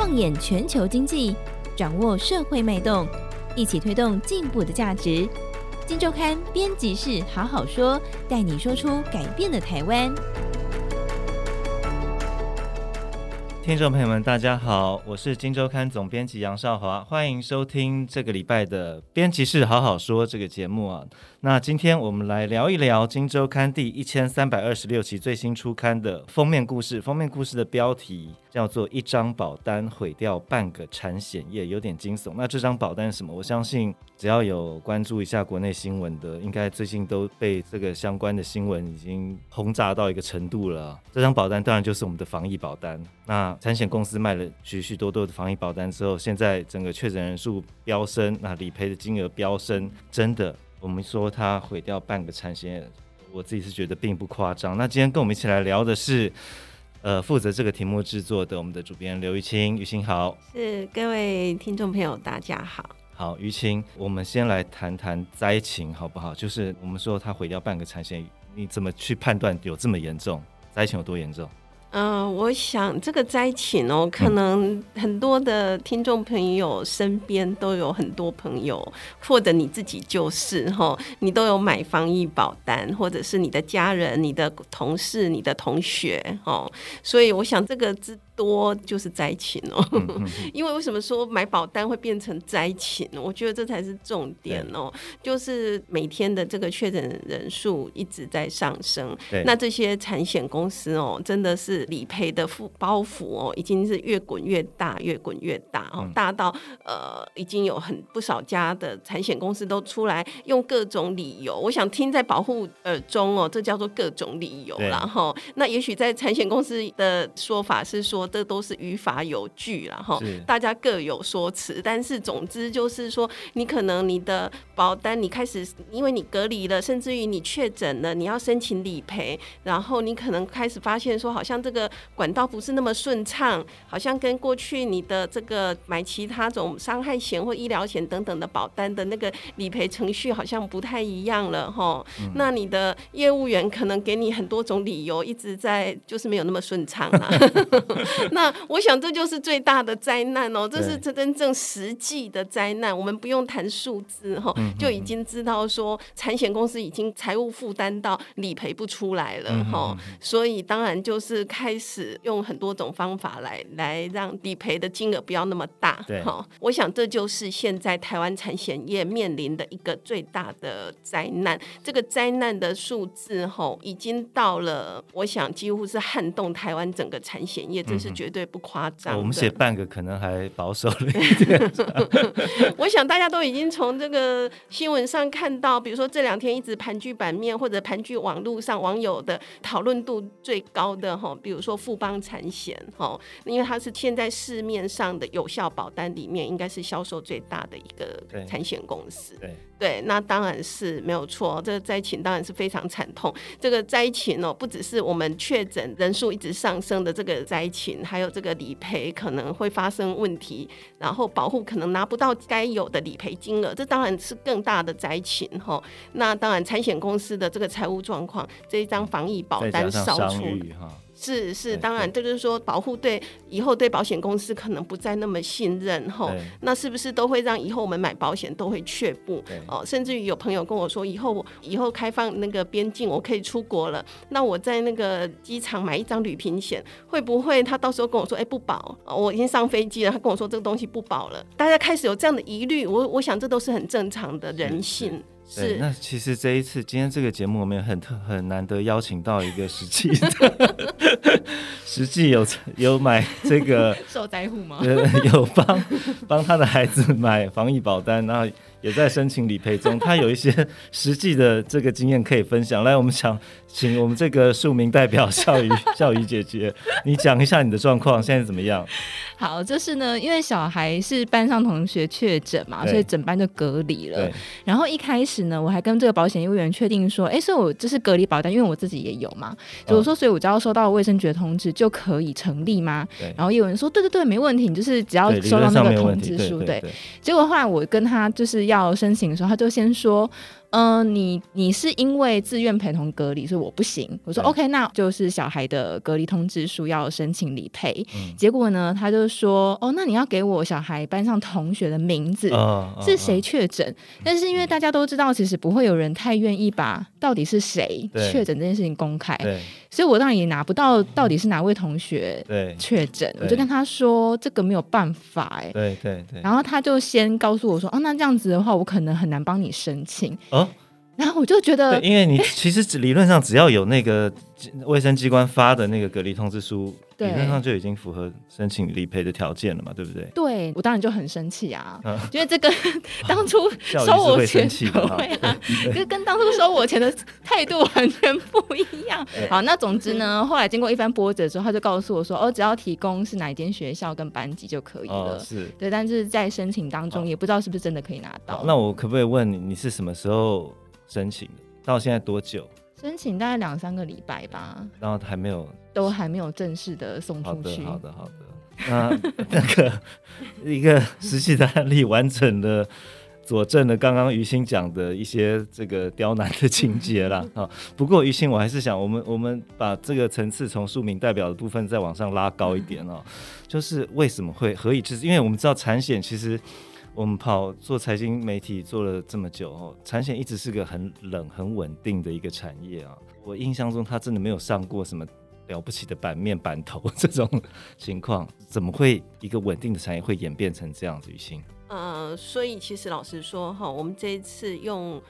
放眼全球经济，掌握社会脉动，一起推动进步的价值。金周刊编辑室好好说，带你说出改变的台湾。听众朋友们，大家好，我是金周刊总编辑杨少华，欢迎收听这个礼拜的编辑室好好说这个节目啊。那今天我们来聊一聊《金周刊》第一千三百二十六期最新出刊的封面故事。封面故事的标题叫做“一张保单毁掉半个产险业”，有点惊悚。那这张保单是什么？我相信只要有关注一下国内新闻的，应该最近都被这个相关的新闻已经轰炸到一个程度了。这张保单当然就是我们的防疫保单。那产险公司卖了许许多多的防疫保单之后，现在整个确诊人数飙升，那理赔的金额飙升，真的。我们说它毁掉半个产险，我自己是觉得并不夸张。那今天跟我们一起来聊的是，呃，负责这个题目制作的我们的主编刘玉清，玉清好。是各位听众朋友，大家好。好，于清，我们先来谈谈灾情好不好？就是我们说它毁掉半个产险，你怎么去判断有这么严重？灾情有多严重？嗯、呃，我想这个灾情哦，可能很多的听众朋友身边都有很多朋友，或者你自己就是哈，你都有买防疫保单，或者是你的家人、你的同事、你的同学哦，所以我想这个之多就是灾情哦，因为为什么说买保单会变成灾情？我觉得这才是重点哦，就是每天的这个确诊人数一直在上升，那这些产险公司哦，真的是。理赔的负包袱哦，已经是越滚越大，越滚越大哦，大到呃，已经有很不少家的产险公司都出来用各种理由。我想听在保护耳中哦，这叫做各种理由然后那也许在产险公司的说法是说，这都是于法有据了哈大家各有说辞。但是总之就是说，你可能你的保单你开始因为你隔离了，甚至于你确诊了，你要申请理赔，然后你可能开始发现说，好像这个。管道不是那么顺畅，好像跟过去你的这个买其他种伤害险或医疗险等等的保单的那个理赔程序好像不太一样了哈。嗯、那你的业务员可能给你很多种理由，一直在就是没有那么顺畅啊。那我想这就是最大的灾难哦，这是真正实际的灾难。我们不用谈数字哈，就已经知道说产险公司已经财务负担到理赔不出来了哈。所以当然就是开。开始用很多种方法来来让理赔的金额不要那么大，对，哈，我想这就是现在台湾产险业面临的一个最大的灾难。这个灾难的数字，哈，已经到了，我想几乎是撼动台湾整个产险业，这是绝对不夸张的。我们写半个可能还保守了一点。我想大家都已经从这个新闻上看到，比如说这两天一直盘踞版面或者盘踞网络上网友的讨论度最高的，哈，比如。说富邦产险哦，因为它是现在市面上的有效保单里面，应该是销售最大的一个产险公司。对，对，那当然是没有错。这个灾情当然是非常惨痛。这个灾情哦，不只是我们确诊人数一直上升的这个灾情，还有这个理赔可能会发生问题，然后保护可能拿不到该有的理赔金额，这当然是更大的灾情哈。那当然，产险公司的这个财务状况，这一张防疫保单烧出。是是，当然，这就是说，保护对以后对保险公司可能不再那么信任吼，那是不是都会让以后我们买保险都会却步哦？甚至于有朋友跟我说，以后以后开放那个边境，我可以出国了，那我在那个机场买一张旅行险，会不会他到时候跟我说，哎，不保？我已经上飞机了，他跟我说这个东西不保了，大家开始有这样的疑虑，我我想这都是很正常的人性。对，那其实这一次今天这个节目，我们也很特很难得邀请到一个实际的，实际有有买这个受灾户吗？有帮帮他的孩子买防疫保单，然后。也在申请理赔中，他有一些实际的这个经验可以分享。来，我们想请我们这个庶民代表笑瑜笑瑜姐姐，你讲一下你的状况现在怎么样？好，就是呢，因为小孩是班上同学确诊嘛，所以整班就隔离了。然后一开始呢，我还跟这个保险业务员确定说，哎，所以我这是隔离保单，因为我自己也有嘛。就我说，所以我只要收到卫生局的通知就可以成立吗？然后业务员说，对对对，没问题，你就是只要收到那个通知书。对，对，结果后来我跟他就是。要申请的时候，他就先说，嗯、呃，你你是因为自愿陪同隔离，所以我不行。我说 OK，那就是小孩的隔离通知书要申请理赔。嗯、结果呢，他就说哦，那你要给我小孩班上同学的名字，哦、是谁确诊？哦、但是因为大家都知道，其实不会有人太愿意把到底是谁确诊这件事情公开，所以我当然也拿不到到底是哪位同学确诊。我就跟他说这个没有办法，哎，对对对。然后他就先告诉我说，哦，那这样子的话，我可能很难帮你申请。哦然后我就觉得，因为你其实理论上只要有那个卫生机关发的那个隔离通知书，理论上就已经符合申请理赔的条件了嘛，对不对？对，我当然就很生气啊，因为这个 当初收我钱 的会啊，就跟当初收我钱的态度完全不一样。好，那总之呢，后来经过一番波折之后，他就告诉我说，哦，只要提供是哪一间学校跟班级就可以了。是对，但是在申请当中也不知道是不是真的可以拿到。那我可不可以问你，你是什么时候？申请到现在多久？申请大概两三个礼拜吧，然后还没有，都还没有正式的送出去。好的，好的，好的。那 那个一个实际的案例，完整的佐证了刚刚于心讲的一些这个刁难的情节啦。啊，不过于心，我还是想，我们我们把这个层次从庶民代表的部分再往上拉高一点哦。就是为什么会何以至？因为我们知道产险其实。我们跑做财经媒体做了这么久哦，产险一直是个很冷、很稳定的一个产业啊。我印象中，它真的没有上过什么了不起的版面、版头这种情况，怎么会一个稳定的产业会演变成这样子？于心，嗯，所以其实老实说哈，我们这一次用。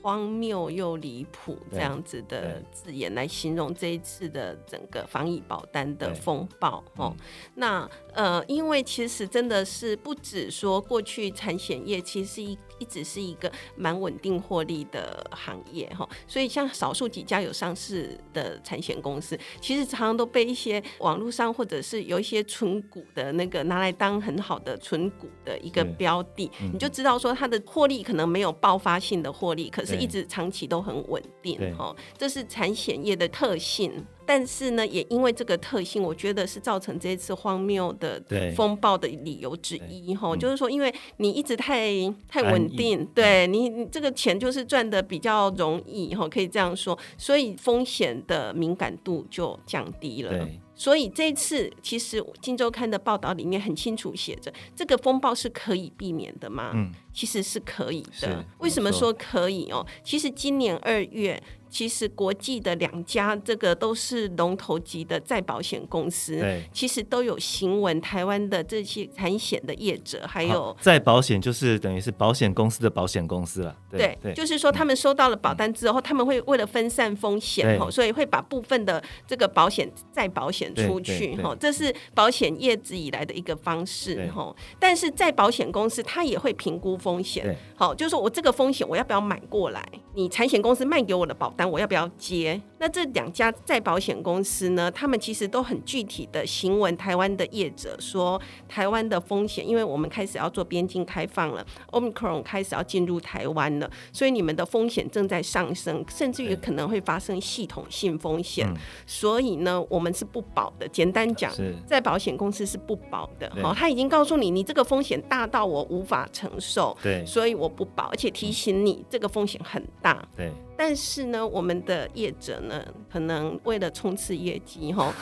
荒谬又离谱这样子的字眼来形容这一次的整个防疫保单的风暴哦。那呃，因为其实真的是不止说过去产险业其实一一直是一个蛮稳定获利的行业哈，所以像少数几家有上市的产险公司，其实常常都被一些网络上或者是有一些存股的那个拿来当很好的存股的一个标的，你就知道说它的获利可能没有爆发性的获利，可是。是一直长期都很稳定，哈，这是产险业的特性。但是呢，也因为这个特性，我觉得是造成这一次荒谬的风暴的理由之一，哈，就是说，因为你一直太太稳定，对你，你这个钱就是赚的比较容易，哈，可以这样说，所以风险的敏感度就降低了。所以这次其实《金周刊》的报道里面很清楚写着，这个风暴是可以避免的吗？嗯，其实是可以的。为什么说可以哦？其实今年二月。其实国际的两家这个都是龙头级的再保险公司，对其实都有新闻。台湾的这些产险的业者，还有再保险，就是等于是保险公司的保险公司了。对，就是说他们收到了保单之后，嗯、他们会为了分散风险，哈所以会把部分的这个保险再保险出去，哈，这是保险业子以来的一个方式，哈。但是再保险公司他也会评估风险，好，就是说我这个风险我要不要买过来？你产险公司卖给我的保单，我要不要接？那这两家再保险公司呢？他们其实都很具体的询问台湾的业者说，台湾的风险，因为我们开始要做边境开放了，Omicron 开始要进入台湾了，所以你们的风险正在上升，甚至于可能会发生系统性风险。嗯、所以呢，我们是不保的。简单讲，再是保险公司是不保的。好对，他已经告诉你，你这个风险大到我无法承受，对，所以我不保，而且提醒你，这个风险很大。对。但是呢，我们的业者呢，可能为了冲刺业绩哈，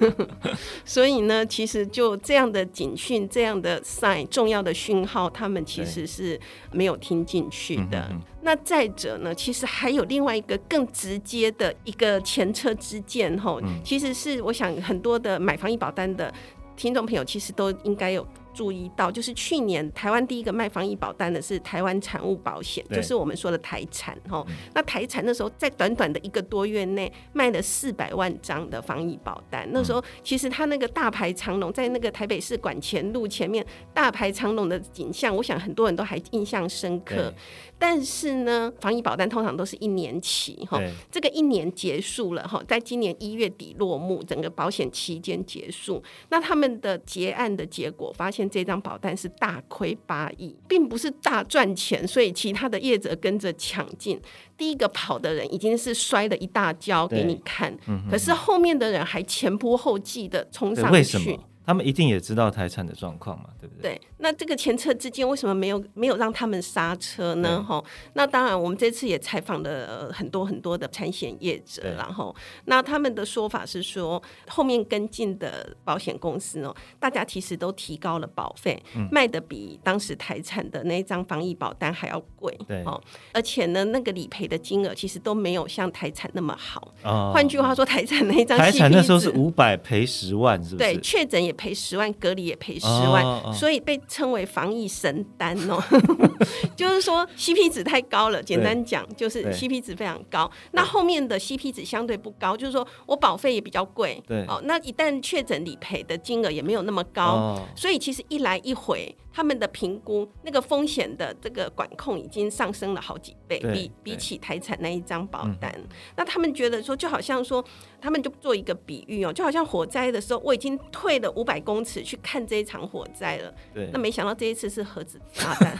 所以呢，其实就这样的警讯、这样的 sign 重要的讯号，他们其实是没有听进去的。那再者呢，其实还有另外一个更直接的一个前车之鉴哈，嗯、其实是我想很多的买房医保单的听众朋友，其实都应该有。注意到，就是去年台湾第一个卖防疫保单的是台湾产物保险，就是我们说的台产哈。嗯、那台产那时候在短短的一个多月内卖了四百万张的防疫保单，嗯、那时候其实他那个大排长龙，在那个台北市馆前路前面大排长龙的景象，我想很多人都还印象深刻。但是呢，防疫保单通常都是一年期哈，这个一年结束了哈，在今年一月底落幕，整个保险期间结束。那他们的结案的结果发现，这张保单是大亏八亿，并不是大赚钱，所以其他的业者跟着抢进。第一个跑的人已经是摔了一大跤给你看，嗯、可是后面的人还前仆后继的冲上去。他们一定也知道台产的状况嘛，对不对？对，那这个前车之鉴为什么没有没有让他们刹车呢？哈，那当然，我们这次也采访了很多很多的产险业者，然后那他们的说法是说，后面跟进的保险公司哦，大家其实都提高了保费，嗯、卖的比当时台产的那一张防疫保单还要贵，对，哦，而且呢，那个理赔的金额其实都没有像台产那么好。哦，换句话说，台产那一张，台产那时候是五百赔十万，是不是？对，确诊也。赔十万，隔离也赔十万，所以被称为防疫神丹哦。就是说 CP 值太高了，简单讲就是 CP 值非常高。那后面的 CP 值相对不高，就是说我保费也比较贵。对，哦，那一旦确诊理赔的金额也没有那么高，哦、所以其实一来一回。他们的评估那个风险的这个管控已经上升了好几倍，比比起台产那一张保单，嗯、那他们觉得说，就好像说，他们就做一个比喻哦，就好像火灾的时候，我已经退了五百公尺去看这一场火灾了，对，那没想到这一次是核子炸弹，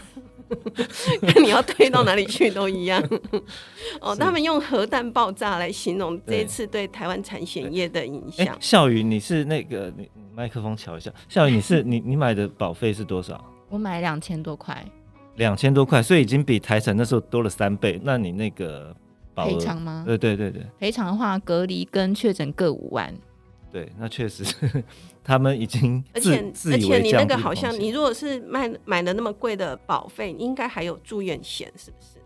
看你要退到哪里去都一样。哦，他们用核弹爆炸来形容这一次对。台湾产险业的影响。笑宇，你是那个你。麦克风瞧一下，笑宇，你是 你你买的保费是多少？我买两千多块，两千多块，所以已经比台产那时候多了三倍。那你那个赔偿吗？对对对对，赔偿的话，隔离跟确诊各五万。对，那确实 他们已经而且而且你那个好像你如果是卖买了那么贵的保费，应该还有住院险，是不是？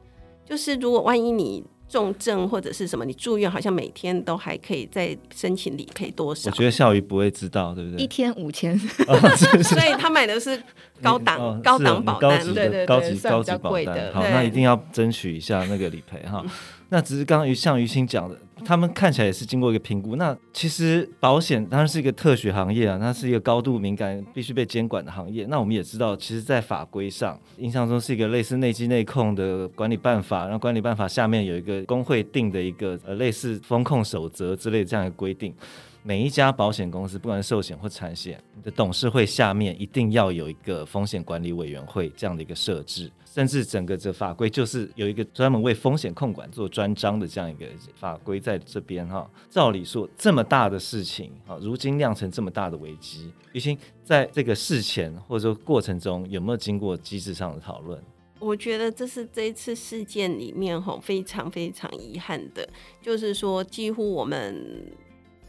就是如果万一你。重症或者是什么，你住院好像每天都还可以再申请理赔多少？我觉得笑鱼不会知道，对不对？一天五千，所以他买的是高档、哦、高档保单，对对对，高级高级保单。好，那一定要争取一下那个理赔哈。那只是刚刚于像于心讲的，他们看起来也是经过一个评估。那其实保险当然是一个特许行业啊，它是一个高度敏感、必须被监管的行业。那我们也知道，其实，在法规上，印象中是一个类似内机内控的管理办法，然后管理办法下面有一个工会定的一个呃类似风控守则之类的这样一个规定。每一家保险公司，不管是寿险或产险的董事会下面，一定要有一个风险管理委员会这样的一个设置，甚至整个这法规就是有一个专门为风险控管做专章的这样一个法规在这边哈。照理说，这么大的事情，哈，如今酿成这么大的危机，于心在这个事前或者说过程中有没有经过机制上的讨论？我觉得这是这一次事件里面哈非常非常遗憾的，就是说几乎我们。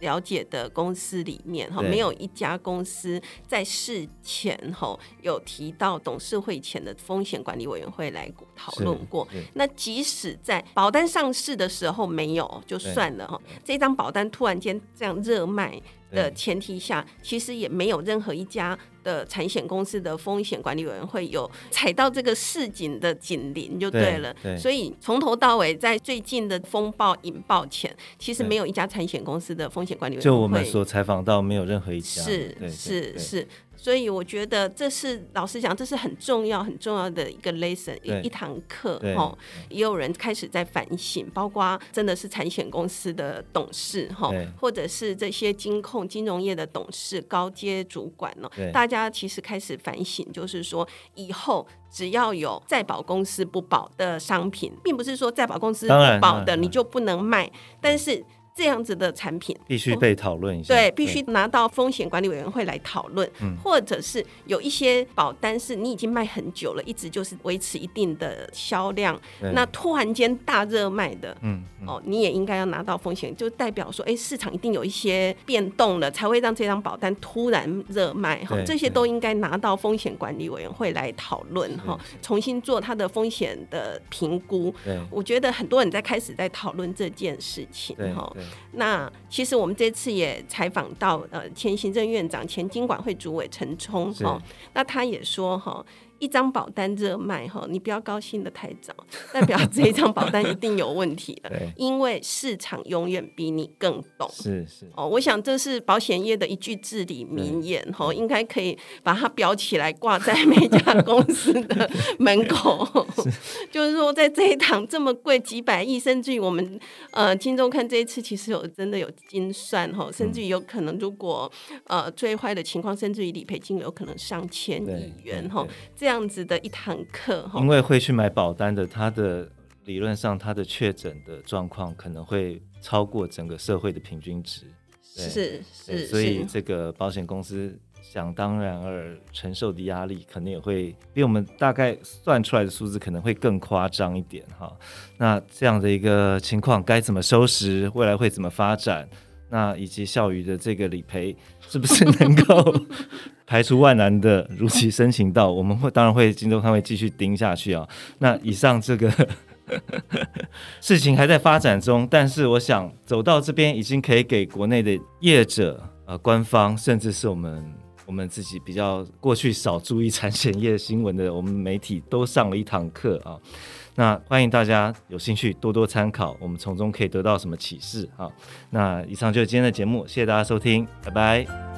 了解的公司里面哈，没有一家公司在事前哈有提到董事会前的风险管理委员会来讨论过。那即使在保单上市的时候没有就算了哈，这张保单突然间这样热卖的前提下，其实也没有任何一家。的产险公司的风险管理委员会有踩到这个市井的警铃就对了，对对，所以从头到尾在最近的风暴引爆前，其实没有一家产险公司的风险管理委员会，就我们所采访到没有任何一家，是是是。所以我觉得这是老实讲，这是很重要很重要的一个 lesson 一一堂课哈。也有人开始在反省，包括真的是产险公司的董事哈，或者是这些金控金融业的董事高阶主管呢，大家其实开始反省，就是说以后只要有再保公司不保的商品，并不是说再保公司不保的你就不能卖，但是。这样子的产品。必须被讨论一下，对，必须拿到风险管理委员会来讨论，嗯，或者是有一些保单是你已经卖很久了，一直就是维持一定的销量，那突然间大热卖的，嗯，哦，你也应该要拿到风险，就代表说，哎，市场一定有一些变动了，才会让这张保单突然热卖，哈，这些都应该拿到风险管理委员会来讨论，哈，重新做它的风险的评估。我觉得很多人在开始在讨论这件事情，哈。那其实我们这次也采访到呃前行政院长、前经管会主委陈冲哈，那他也说哈。一张保单热卖哈，你不要高兴的太早，代表这一张保单一定有问题了。对，因为市场永远比你更懂。是是哦，我想这是保险业的一句至理名言哈，对应该可以把它裱起来挂在每家公司的门口。是就是说，在这一档这么贵几百亿，甚至于我们呃，金周看这一次其实有真的有精算哈，甚至于有可能如果呃最坏的情况，甚至于理赔金额有可能上千亿元哈，这样。这样子的一堂课，因为会去买保单的，他的理论上他的确诊的状况可能会超过整个社会的平均值，是是，所以这个保险公司想当然而承受的压力，可能也会比我们大概算出来的数字可能会更夸张一点哈。那这样的一个情况该怎么收拾？未来会怎么发展？那以及孝瑜的这个理赔是不是能够 排除万难的如期申请到？我们会当然会，今周刊会继续盯下去啊。那以上这个 事情还在发展中，但是我想走到这边已经可以给国内的业者、呃官方，甚至是我们我们自己比较过去少注意产险业新闻的我们媒体都上了一堂课啊。那欢迎大家有兴趣多多参考，我们从中可以得到什么启示啊？那以上就是今天的节目，谢谢大家收听，拜拜。